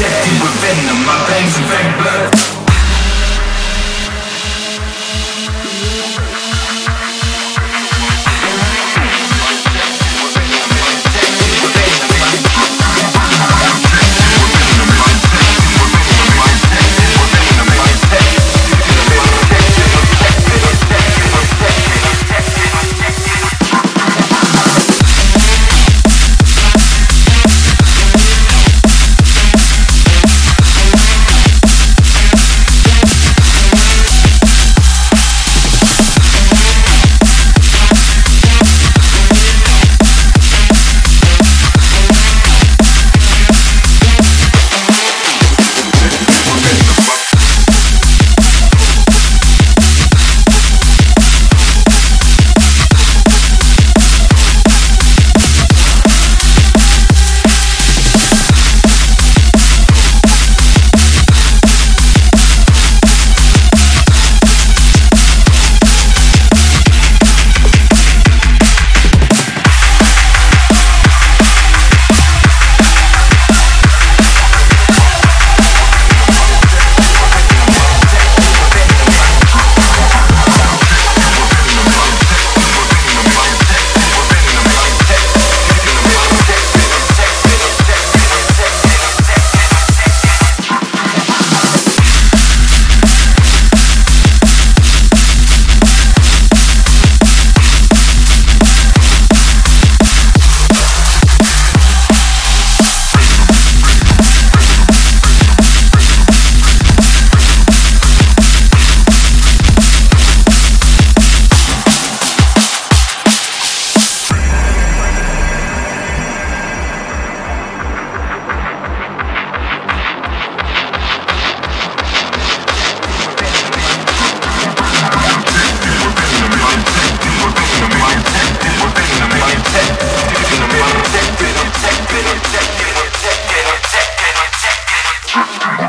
dead with venom, my veins are Chapter.